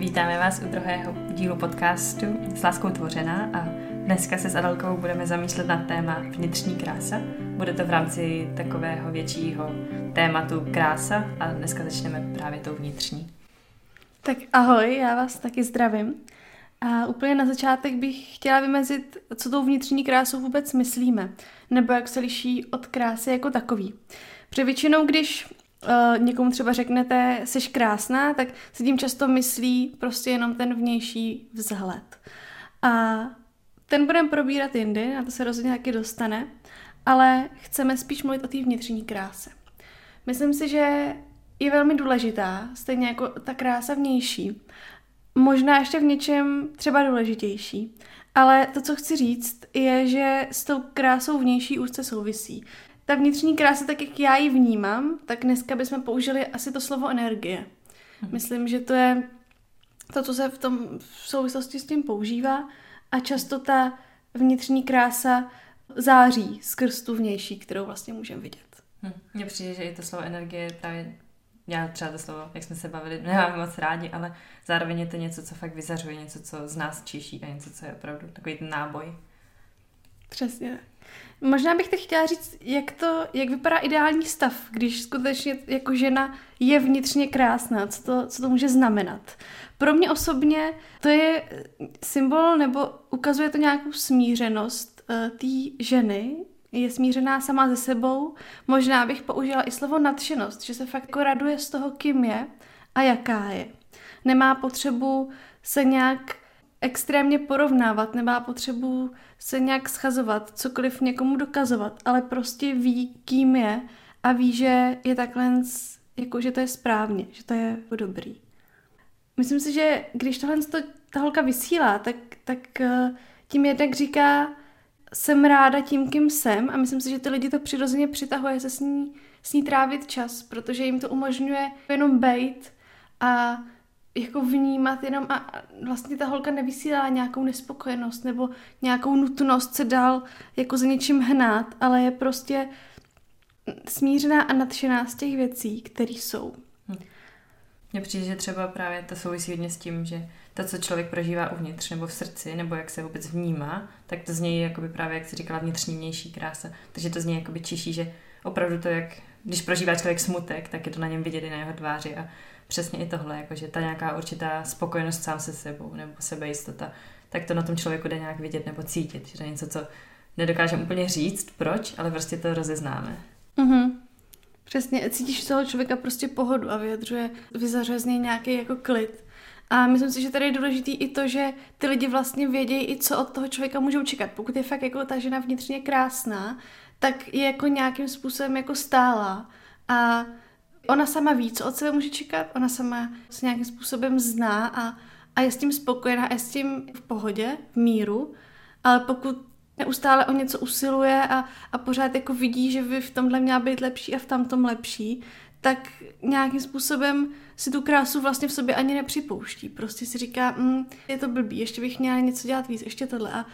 Vítáme vás u druhého dílu podcastu S láskou tvořená a dneska se s Adalkou budeme zamýšlet na téma vnitřní krása. Bude to v rámci takového většího tématu krása a dneska začneme právě tou vnitřní. Tak ahoj, já vás taky zdravím. A úplně na začátek bych chtěla vymezit, co tou vnitřní krásou vůbec myslíme, nebo jak se liší od krásy jako takový. Protože většinou, když uh, někomu třeba řeknete, jsi krásná, tak se tím často myslí prostě jenom ten vnější vzhled. A ten budeme probírat jindy, na to se rozhodně taky dostane, ale chceme spíš mluvit o té vnitřní kráse. Myslím si, že je velmi důležitá, stejně jako ta krása vnější. Možná ještě v něčem třeba důležitější. Ale to, co chci říct, je, že s tou krásou vnější úzce souvisí. Ta vnitřní krása, tak jak já ji vnímám, tak dneska bychom použili asi to slovo energie. Mhm. Myslím, že to je to, co se v tom v souvislosti s tím používá a často ta vnitřní krása září skrz tu vnější, kterou vlastně můžeme vidět. Hm. Mně přijde, že i to slovo energie právě já třeba to slovo, jak jsme se bavili, nemáme moc rádi, ale zároveň je to něco, co fakt vyzařuje, něco, co z nás čiší a něco, co je opravdu takový ten náboj. Přesně. Možná bych teď chtěla říct, jak to, jak vypadá ideální stav, když skutečně jako žena je vnitřně krásná, co to, co to může znamenat. Pro mě osobně to je symbol nebo ukazuje to nějakou smířenost uh, té ženy, je smířená sama ze sebou. Možná bych použila i slovo nadšenost, že se fakt jako raduje z toho, kým je a jaká je. Nemá potřebu se nějak extrémně porovnávat, nemá potřebu se nějak schazovat, cokoliv někomu dokazovat, ale prostě ví, kým je a ví, že je takhle, jako, že to je správně, že to je dobrý. Myslím si, že když tohle ta holka vysílá, tak, tak eh, tím jednak říká, jsem ráda tím, kým jsem a myslím si, že ty lidi to přirozeně přitahuje se s ní, s ní trávit čas, protože jim to umožňuje jenom bejt a jako vnímat jenom a vlastně ta holka nevysílá nějakou nespokojenost nebo nějakou nutnost se dál jako za něčím hnát, ale je prostě smířená a nadšená z těch věcí, které jsou. Hm. Přijde, že třeba právě to souvisí hodně s tím, že to, co člověk prožívá uvnitř nebo v srdci, nebo jak se vůbec vnímá, tak to z něj jakoby právě, jak jsi říkala, vnitřní vnější krása. Takže to z něj jakoby čiší, že opravdu to, jak když prožívá člověk smutek, tak je to na něm vidět i na jeho tváři a přesně i tohle, jakože ta nějaká určitá spokojenost sám se sebou nebo sebejistota, tak to na tom člověku jde nějak vidět nebo cítit, že to je něco, co nedokážeme úplně říct, proč, ale prostě to rozeznáme. Mm-hmm. Přesně, cítíš toho člověka prostě pohodu a vyjadřuje, vyzařuje z něj nějaký jako klid. A myslím si, že tady je důležitý i to, že ty lidi vlastně vědějí i co od toho člověka můžou čekat. Pokud je fakt jako ta žena vnitřně krásná, tak je jako nějakým způsobem jako stála a ona sama ví, co od sebe může čekat, ona sama se nějakým způsobem zná a, a je s tím spokojená, je s tím v pohodě, v míru, ale pokud neustále o něco usiluje a, a pořád jako vidí, že by v tomhle měla být lepší a v tamtom lepší, tak nějakým způsobem si tu krásu vlastně v sobě ani nepřipouští. Prostě si říká, mm, je to blbý, ještě bych měla něco dělat víc, ještě tohle. A,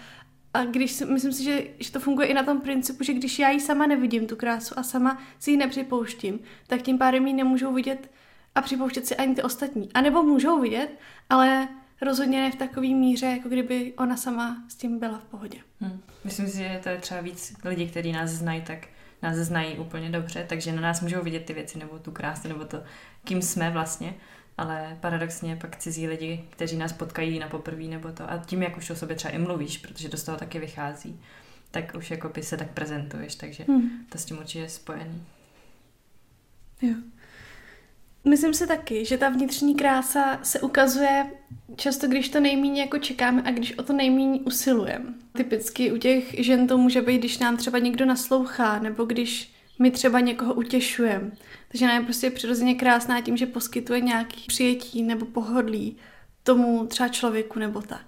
a když myslím si, že, že to funguje i na tom principu, že když já ji sama nevidím, tu krásu, a sama si ji nepřipouštím, tak tím pádem ji nemůžou vidět a připouštět si ani ty ostatní. A nebo můžou vidět, ale rozhodně ne v takové míře, jako kdyby ona sama s tím byla v pohodě. Hmm. Myslím si, že to je třeba víc lidí, kteří nás znají, tak nás znají úplně dobře, takže na nás můžou vidět ty věci, nebo tu krásu, nebo to, kým jsme vlastně, ale paradoxně pak cizí lidi, kteří nás potkají na poprvé nebo to, a tím, jak už o sobě třeba i mluvíš, protože to z toho taky vychází, tak už jako by se tak prezentuješ, takže hmm. to s tím určitě je spojený. Jo. Myslím si taky, že ta vnitřní krása se ukazuje často, když to nejméně jako čekáme a když o to nejméně usilujeme. Typicky u těch žen to může být, když nám třeba někdo naslouchá, nebo když my třeba někoho utěšujeme. Takže žena je prostě přirozeně krásná tím, že poskytuje nějaký přijetí nebo pohodlí tomu třeba člověku nebo tak.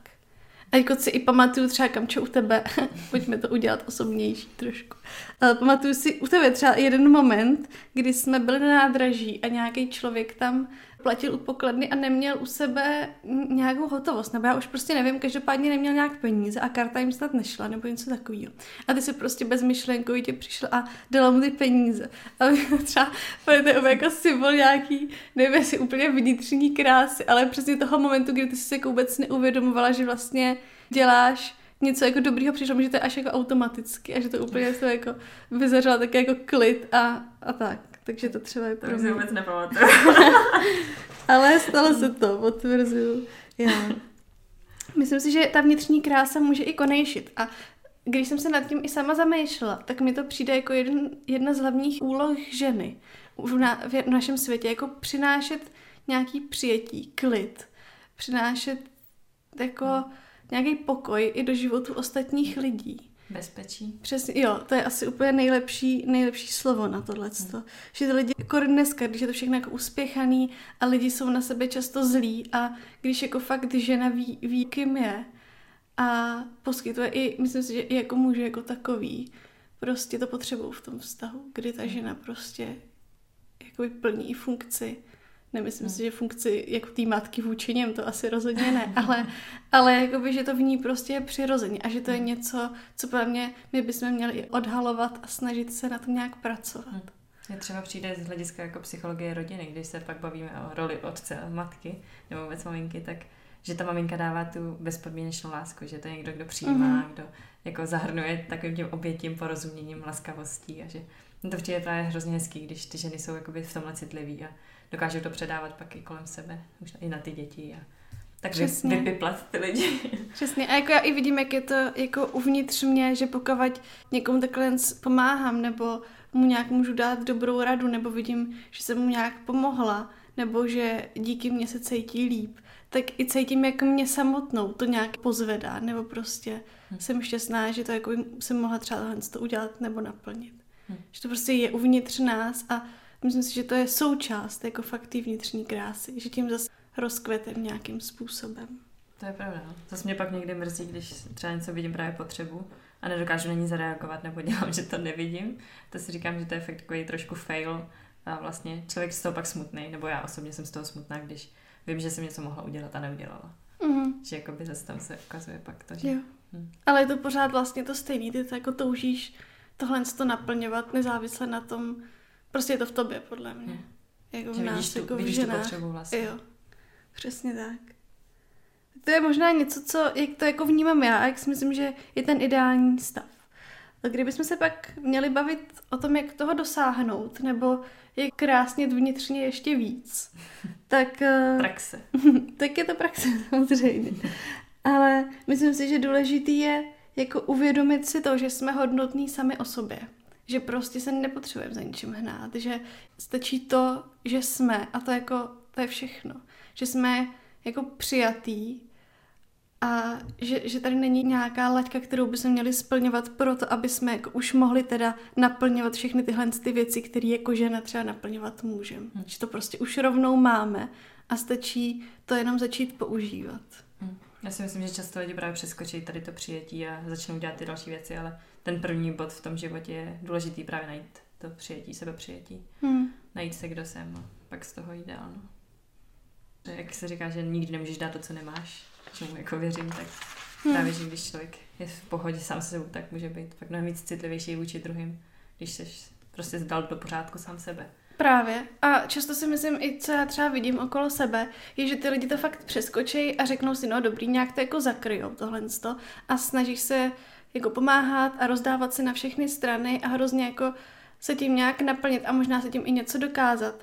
A jako si i pamatuju třeba Kamčo u tebe, pojďme to udělat osobnější trošku. Ale pamatuju si u tebe třeba jeden moment, kdy jsme byli na nádraží a nějaký člověk tam platil u pokladny a neměl u sebe nějakou hotovost, nebo já už prostě nevím, každopádně neměl nějak peníze a karta jim snad nešla, nebo něco takového. A ty si prostě bezmyšlenkovitě přišel a dala mu ty peníze. A třeba to je jako symbol nějaký, nevím jestli úplně vnitřní krásy, ale přesně toho momentu, kdy ty jsi se jako vůbec neuvědomovala, že vlastně děláš něco jako dobrýho přišlo že to je až jako automaticky a že to úplně se jako vyzařila také jako klid a, a tak. Takže to třeba je pro To si vůbec nepamatuju. Ale stalo se to, potvrzuju. Já. Myslím si, že ta vnitřní krása může i konejšit. A když jsem se nad tím i sama zamýšlela, tak mi to přijde jako jeden, jedna z hlavních úloh ženy v, na, v našem světě, jako přinášet nějaký přijetí, klid, přinášet jako nějaký pokoj i do životu ostatních lidí. Bezpečí. Přesně, jo, to je asi úplně nejlepší, nejlepší slovo na tohle. Hmm. Že ty lidi, jako dneska, když je to všechno jako uspěchaný a lidi jsou na sebe často zlí a když jako fakt žena ví, ví kým je a poskytuje i, myslím si, že i jako muže jako takový, prostě to potřebují v tom vztahu, kdy ta žena prostě jakoby plní funkci Nemyslím hmm. si, že funkci jako té matky vůči něm, to asi rozhodně ne, ale, ale jakoby, že to v ní prostě je přirozeně a že to je hmm. něco, co podle mě my bychom měli i odhalovat a snažit se na tom nějak pracovat. Hmm. Třeba přijde z hlediska jako psychologie rodiny, když se pak bavíme o roli otce a matky nebo vůbec maminky, tak že ta maminka dává tu bezpodmínečnou lásku, že to je někdo, kdo přijímá, mm-hmm. kdo jako zahrnuje takovým tím obětím, porozuměním, laskavostí a že to přijde právě hrozně hezký, když ty ženy jsou jakoby v tomhle citlivý a dokážou to předávat pak i kolem sebe, už i na ty děti. A... Takže Přesně. vypiplat ty lidi. Přesně. A jako já i vidím, jak je to jako uvnitř mě, že pokud někomu takhle pomáhám, nebo mu nějak můžu dát dobrou radu, nebo vidím, že jsem mu nějak pomohla, nebo že díky mně se cítí líp, tak i cítím, jak mě samotnou to nějak pozvedá, nebo prostě hmm. jsem šťastná, že to jako jsem mohla třeba to udělat nebo naplnit. Hmm. Že to prostě je uvnitř nás a Myslím si, že to je součást jako fakt té vnitřní krásy, že tím zase rozkvete nějakým způsobem. To je pravda. No. Zase mě pak někdy mrzí, když třeba něco vidím právě potřebu a nedokážu na ní zareagovat nebo dělám, že to nevidím. To si říkám, že to je fakt takový trošku fail a vlastně člověk z toho pak smutný, nebo já osobně jsem z toho smutná, když vím, že jsem něco mohla udělat a neudělala. Mm-hmm. Že jako by zase tam se ukazuje pak to, že... Jo. Hm. Ale je to pořád vlastně to stejný, ty to jako toužíš tohle to naplňovat nezávisle na tom, Prostě je to v tobě, podle mě. Hmm. Jako v nás, vidíš tu, jako vidíš v ženách. tu potřebu vlastně. Jo, přesně tak. To je možná něco, co, jak to jako vnímám já a jak si myslím, že je ten ideální stav. Kdybychom se pak měli bavit o tom, jak toho dosáhnout, nebo jak krásně vnitřně ještě víc, tak... Eh, praxe. tak je to praxe, samozřejmě. Ale myslím si, že důležitý je jako uvědomit si to, že jsme hodnotní sami o sobě že prostě se nepotřebujeme za ničím hnát, že stačí to, že jsme a to jako, to je všechno. Že jsme jako přijatý a že, že tady není nějaká laťka, kterou by se měli splňovat proto, aby jsme jako už mohli teda naplňovat všechny tyhle ty věci, které jako žena třeba naplňovat můžeme. Hmm. Že to prostě už rovnou máme a stačí to jenom začít používat. Hmm. Já si myslím, že často lidi právě přeskočí tady to přijetí a začnou dělat ty další věci, ale ten první bod v tom životě je důležitý právě najít to přijetí, sebepřijetí. Hmm. Najít se, kdo jsem a pak z toho jít dál. No. Jak se říká, že nikdy nemůžeš dát to, co nemáš, čemu jako věřím, tak hmm. právě, že když člověk je v pohodě sám se sebou, tak může být fakt mnohem víc citlivější vůči druhým, když jsi prostě zdal do pořádku sám sebe. Právě. A často si myslím, i co já třeba vidím okolo sebe, je, že ty lidi to fakt přeskočí a řeknou si, no dobrý, nějak to jako zakryjou tohle a snažíš se jako pomáhat a rozdávat se na všechny strany a hrozně jako se tím nějak naplnit a možná se tím i něco dokázat.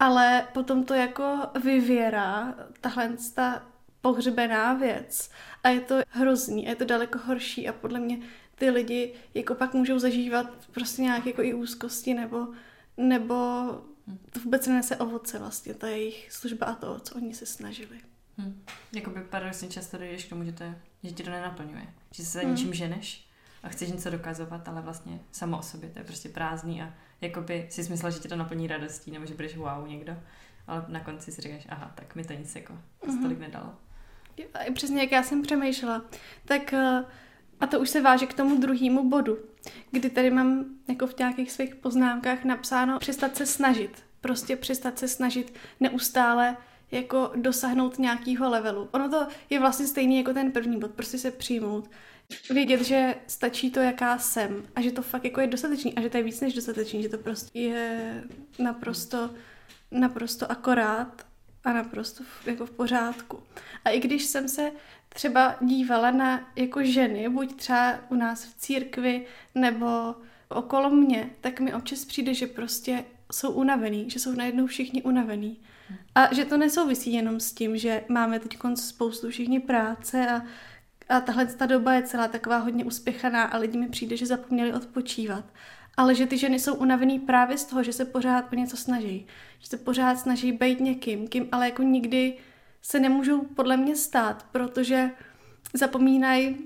Ale potom to jako vyvěrá, tahle ta pohřebená věc. A je to hrozný, a je to daleko horší a podle mě ty lidi jako pak můžou zažívat prostě nějak jako i úzkosti nebo, nebo to vůbec nenese ovoce vlastně, ta jejich služba a to, co oni se snažili. Hmm. Jakoby paradoxně často dojdeš k tomu, že, to je, že ti to nenaplňuje. Že se za hmm. něčím ženeš a chceš něco dokazovat, ale vlastně samo o sobě to je prostě prázdný a jakoby si myslela, že tě to naplní radostí, nebo že budeš wow někdo, ale na konci si říkáš, aha, tak mi to nic jako mm-hmm. tolik nedalo. A přesně jak já jsem přemýšlela, tak eh, a to už se váže k tomu druhému bodu, kdy tady mám jako v nějakých svých poznámkách napsáno přestat se snažit. Prostě přestat se snažit neustále jako dosáhnout nějakého levelu. Ono to je vlastně stejný jako ten první bod, prostě se přijmout. Vědět, že stačí to, jaká jsem a že to fakt jako je dostatečný a že to je víc než dostatečný, že to prostě je naprosto, naprosto akorát a naprosto v, jako v pořádku. A i když jsem se třeba dívala na jako ženy, buď třeba u nás v církvi nebo okolo mě, tak mi občas přijde, že prostě jsou unavený, že jsou najednou všichni unavený. A že to nesouvisí jenom s tím, že máme teď spoustu všichni práce a, a tahle ta doba je celá taková hodně uspěchaná a lidi mi přijde, že zapomněli odpočívat. Ale že ty ženy jsou unavený právě z toho, že se pořád o něco snaží. Že se pořád snaží být někým, kým ale jako nikdy se nemůžou podle mě stát, protože zapomínají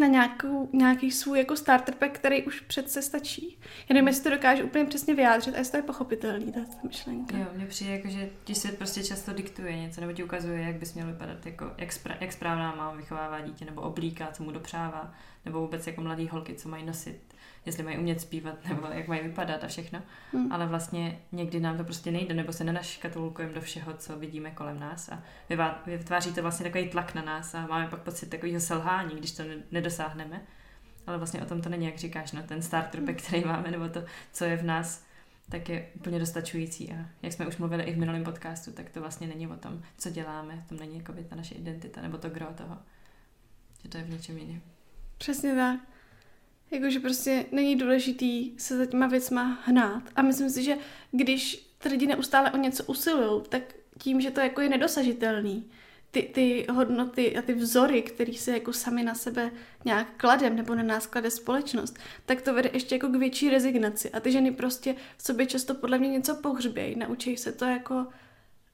na nějakou, nějaký svůj jako starter pack, který už přece stačí. Já nevím, jestli to dokáže úplně přesně vyjádřit a jestli to je pochopitelný, ta myšlenka. Jo, mně přijde jako, že ti svět prostě často diktuje něco, nebo ti ukazuje, jak bys měl vypadat, jako, jak, spra- jak správná máma vychovává dítě, nebo oblíká, co mu dopřává, nebo vůbec jako mladý holky, co mají nosit jestli mají umět zpívat nebo jak mají vypadat a všechno. Hmm. Ale vlastně někdy nám to prostě nejde, nebo se nenaškatulkujeme do všeho, co vidíme kolem nás a vytváří to vlastně takový tlak na nás a máme pak pocit takového selhání, když to nedosáhneme. Ale vlastně o tom to není, jak říkáš, no, ten starter pack, který máme, nebo to, co je v nás, tak je úplně dostačující. A jak jsme už mluvili i v minulém podcastu, tak to vlastně není o tom, co děláme, v tom není jako ta naše identita, nebo to gro toho, že to je v něčem jiném. Přesně tak. Jakože prostě není důležitý se za těma věcma hnát. A myslím si, že když ty lidi neustále o něco usilují, tak tím, že to jako je nedosažitelný, ty, ty hodnoty a ty vzory, které se jako sami na sebe nějak kladem nebo na nás klade společnost, tak to vede ještě jako k větší rezignaci. A ty ženy prostě v sobě často podle mě něco pohřbějí, naučí se to jako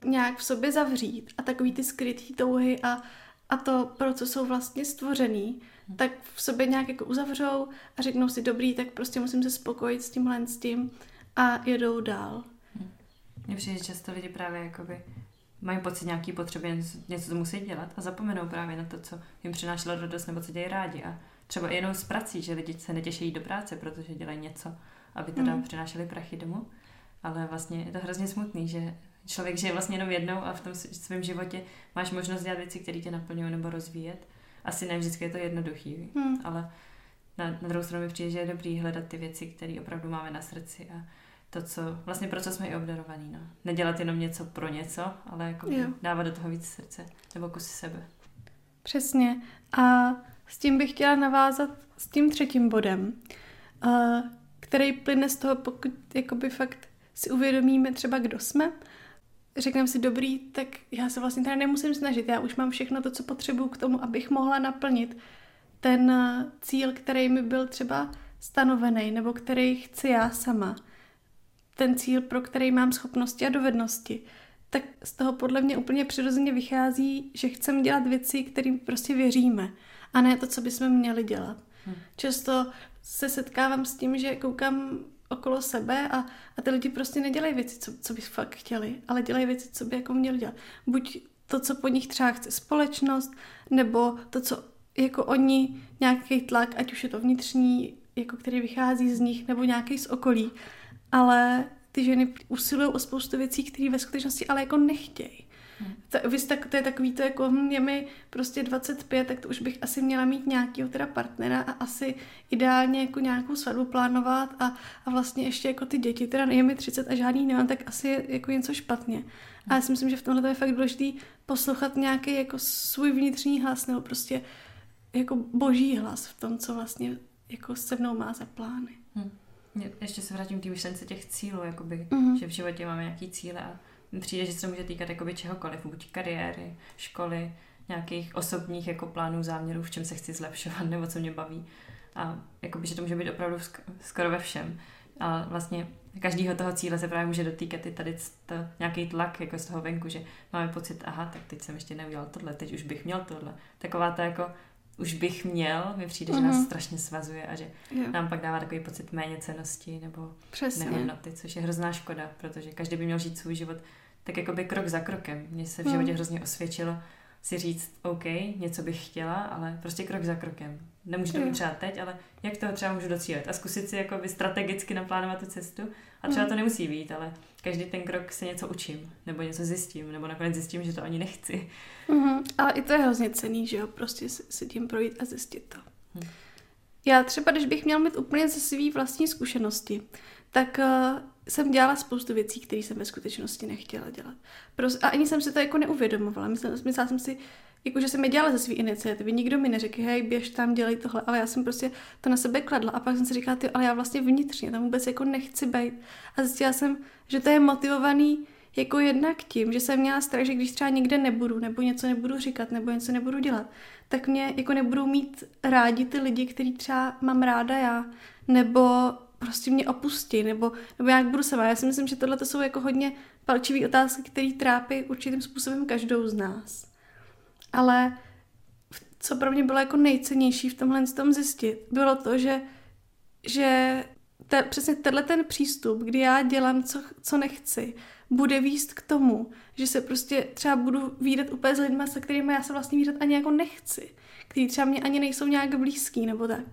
nějak v sobě zavřít a takový ty skrytý touhy a, a to, pro co jsou vlastně stvořený, tak v sobě nějak jako uzavřou a řeknou si dobrý, tak prostě musím se spokojit s tímhle s tím a jedou dál. Mně přijde, že často lidi právě jakoby mají pocit nějaký potřeby, něco, něco to musí dělat a zapomenou právě na to, co jim přinášelo radost nebo co dělají rádi. A třeba jenom z prací, že lidi se netěší do práce, protože dělají něco, aby teda mm. přinášeli prachy domů. Ale vlastně je to hrozně smutný, že člověk žije vlastně jenom jednou a v tom svém životě máš možnost dělat věci, které tě naplňují nebo rozvíjet asi ne vždycky je to jednoduchý, hmm. ale na, na druhou stranu mi přijde, že je dobrý hledat ty věci, které opravdu máme na srdci a to, co, vlastně pro co jsme i obdarovaní, no. Nedělat jenom něco pro něco, ale jako dávat do toho víc srdce, nebo kusy sebe. Přesně. A s tím bych chtěla navázat s tím třetím bodem, který plyne z toho, pokud jakoby fakt si uvědomíme třeba, kdo jsme řekneme si dobrý, tak já se vlastně teda nemusím snažit, já už mám všechno to, co potřebuju k tomu, abych mohla naplnit ten eh, cíl, který mi byl třeba stanovený, nebo který chci já sama. Ten cíl, pro který mám schopnosti a dovednosti. Tak z toho podle mě úplně přirozeně vychází, že chceme dělat věci, kterým prostě věříme. A ne to, co bychom měli dělat. Hmm. Často se setkávám s tím, že koukám okolo sebe a, a ty lidi prostě nedělají věci, co, co by fakt chtěli, ale dělají věci, co by jako měli dělat. Buď to, co po nich třeba chce společnost, nebo to, co jako oni, nějaký tlak, ať už je to vnitřní, jako který vychází z nich, nebo nějaký z okolí. Ale ty ženy usilují o spoustu věcí, které ve skutečnosti ale jako nechtějí. To, vy tak, to je takový to jako, hm, je mi prostě 25, tak to už bych asi měla mít nějakého teda partnera a asi ideálně jako nějakou svatbu plánovat a, a vlastně ještě jako ty děti, teda je mi 30 a žádný nemám, tak asi je jako něco špatně. A já si myslím, že v tomhle to je fakt důležité poslouchat nějaký jako svůj vnitřní hlas nebo prostě jako boží hlas v tom, co vlastně jako se mnou má za plány. Hmm. Ještě se vrátím k té myšlence těch cílů, jakoby, mm-hmm. že v životě máme nějaký cíle a přijde, že se to může týkat jakoby čehokoliv, buď kariéry, školy, nějakých osobních jako plánů, záměrů, v čem se chci zlepšovat nebo co mě baví. A jakoby, že to může být opravdu skoro ve všem. A vlastně každého toho cíle se právě může dotýkat i tady to, nějaký tlak jako z toho venku, že máme pocit, aha, tak teď jsem ještě neudělal tohle, teď už bych měl tohle. Taková ta jako už bych měl, mi přijde, že nás mhm. strašně svazuje a že jo. nám pak dává takový pocit méně cenosti nebo Přesně. nehodnoty, což je hrozná škoda, protože každý by měl žít svůj život tak jako by krok za krokem. Mně se v životě hmm. hrozně osvědčilo si říct, OK, něco bych chtěla, ale prostě krok za krokem. Nemůžu to být třeba teď, ale jak toho třeba můžu docílit? A zkusit si jakoby strategicky naplánovat tu cestu. A třeba to nemusí být, ale každý ten krok se něco učím, nebo něco zjistím, nebo nakonec zjistím, že to ani nechci. Mm-hmm. Ale i to je hrozně cený, že jo, prostě si tím projít a zjistit to. Hmm. Já třeba, když bych měl mít úplně ze své vlastní zkušenosti, tak uh, jsem dělala spoustu věcí, které jsem ve skutečnosti nechtěla dělat. Prost, a ani jsem si to jako neuvědomovala. Myslela, myslela jsem si, jako, že jsem je dělala ze své iniciativy. Nikdo mi neřekl, hej, běž tam, dělej tohle, ale já jsem prostě to na sebe kladla. A pak jsem si říkala, ty, ale já vlastně vnitřně tam vůbec jako nechci být. A zjistila jsem, že to je motivovaný jako jednak tím, že jsem měla strach, že když třeba někde nebudu, nebo něco nebudu říkat, nebo něco nebudu dělat, tak mě jako nebudou mít rádi ty lidi, který třeba mám ráda já, nebo prostě mě opustí, nebo, nebo jak budu sama. Já si myslím, že tohle jsou jako hodně palčivé otázky, které trápí určitým způsobem každou z nás. Ale co pro mě bylo jako nejcennější v tomhle tom zjistit, bylo to, že, že te, přesně tenhle ten přístup, kdy já dělám, co, co nechci, bude výst k tomu, že se prostě třeba budu výdat úplně s lidmi, se kterými já se vlastně výdat ani jako nechci, který třeba mě ani nejsou nějak blízký nebo tak.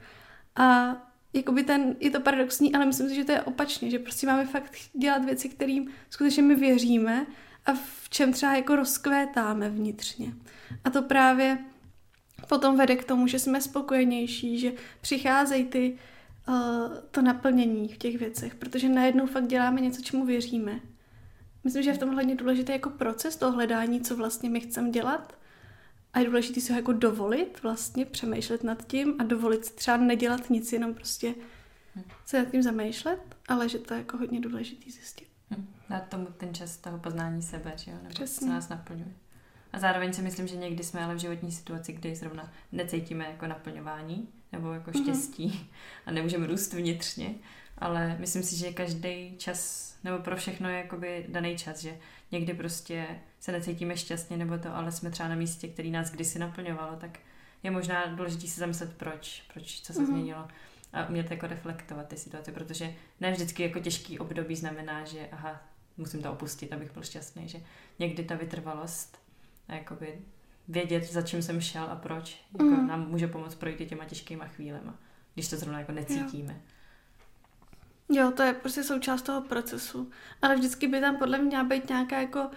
A jakoby ten, je to paradoxní, ale myslím si, že to je opačně, že prostě máme fakt dělat věci, kterým skutečně my věříme a v čem třeba jako rozkvétáme vnitřně. A to právě potom vede k tomu, že jsme spokojenější, že přicházejí ty uh, to naplnění v těch věcech, protože najednou fakt děláme něco, čemu věříme. Myslím, že je v tom hledně důležitý jako proces toho hledání, co vlastně my chceme dělat a je důležité si ho jako dovolit vlastně, přemýšlet nad tím a dovolit si třeba nedělat nic, jenom prostě se nad tím zamýšlet, ale že to je jako hodně důležité zjistit. Hmm. Dát tomu ten čas toho poznání sebe, že jo? Nebo Přesně. co nás naplňuje. A zároveň si myslím, že někdy jsme ale v životní situaci, kdy zrovna necítíme jako naplňování nebo jako mhm. štěstí mm-hmm. a nemůžeme růst vnitřně, ale myslím si, že každý čas nebo pro všechno je jakoby daný čas, že někdy prostě se necítíme šťastně nebo to, ale jsme třeba na místě, který nás kdysi naplňovalo, tak je možná důležité se zamyslet, proč, proč, co se mm-hmm. změnilo a umět jako reflektovat ty situace, protože ne vždycky jako těžký období znamená, že aha, musím to opustit, abych byl šťastný, že někdy ta vytrvalost a jakoby vědět, za čím jsem šel a proč, jako mm. nám může pomoct projít těma těžkýma chvílema, když to zrovna jako necítíme. Jo. Jo, to je prostě součást toho procesu. Ale vždycky by tam podle mě měla být nějaká jako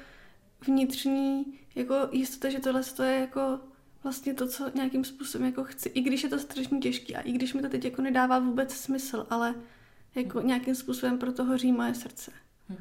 vnitřní jako jistota, že tohle je jako vlastně to, co nějakým způsobem jako chci. I když je to strašně těžké a i když mi to teď jako nedává vůbec smysl, ale jako hmm. nějakým způsobem pro to hoří moje srdce. Hmm.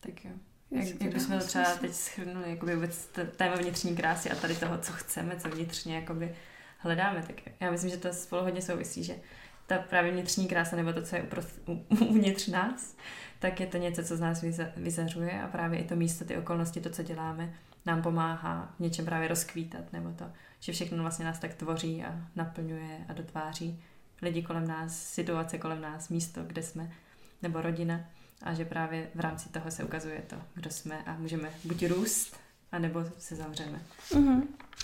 Tak jo. Jak, jak bychom to třeba smysl. teď schrnuli, jakoby vůbec téma vnitřní krásy a tady toho, co chceme, co vnitřně jakoby hledáme, tak já myslím, že to spolu hodně souvisí, že ta právě vnitřní krása, nebo to, co je uprost, uvnitř nás, tak je to něco, co z nás vyzařuje a právě i to místo, ty okolnosti, to, co děláme, nám pomáhá v něčem právě rozkvítat, nebo to, že všechno vlastně nás tak tvoří a naplňuje a dotváří lidi kolem nás, situace kolem nás, místo, kde jsme, nebo rodina. A že právě v rámci toho se ukazuje to, kdo jsme a můžeme buď růst, anebo se zavřeme. Mm-hmm.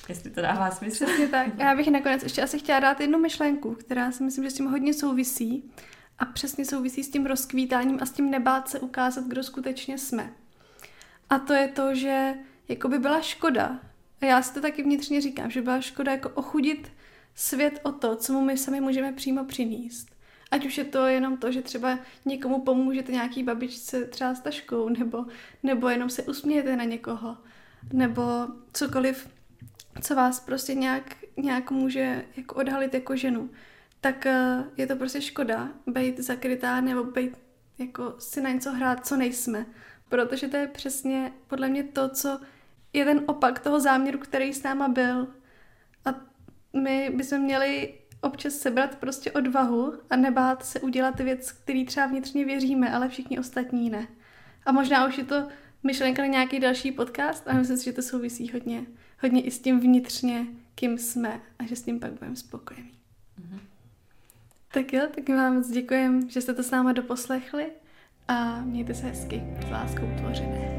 Jestli to dává smysl. Přesně tak. Já bych nakonec ještě asi chtěla dát jednu myšlenku, která si myslím, že s tím hodně souvisí a přesně souvisí s tím rozkvítáním a s tím nebát se ukázat, kdo skutečně jsme. A to je to, že jako by byla škoda, a já si to taky vnitřně říkám, že byla škoda jako ochudit svět o to, co mu my sami můžeme přímo přinést. Ať už je to jenom to, že třeba někomu pomůžete nějaký babičce třeba s taškou, nebo, nebo jenom se usmějete na někoho, nebo cokoliv, co vás prostě nějak, nějak může jako odhalit jako ženu, tak eh, je to prostě škoda být zakrytá nebo být jako si na něco hrát, co nejsme. Protože to je přesně podle mě to, co je ten opak toho záměru, který s náma byl. A my bychom měli občas sebrat prostě odvahu a nebát se udělat věc, který třeba vnitřně věříme, ale všichni ostatní ne. A možná už je to myšlenka na nějaký další podcast a myslím si, že to souvisí hodně, hodně i s tím vnitřně, kým jsme a že s tím pak budeme spokojení. Mm-hmm. Tak jo, tak vám moc děkujem, že jste to s náma doposlechli a mějte se hezky. S láskou tvořené.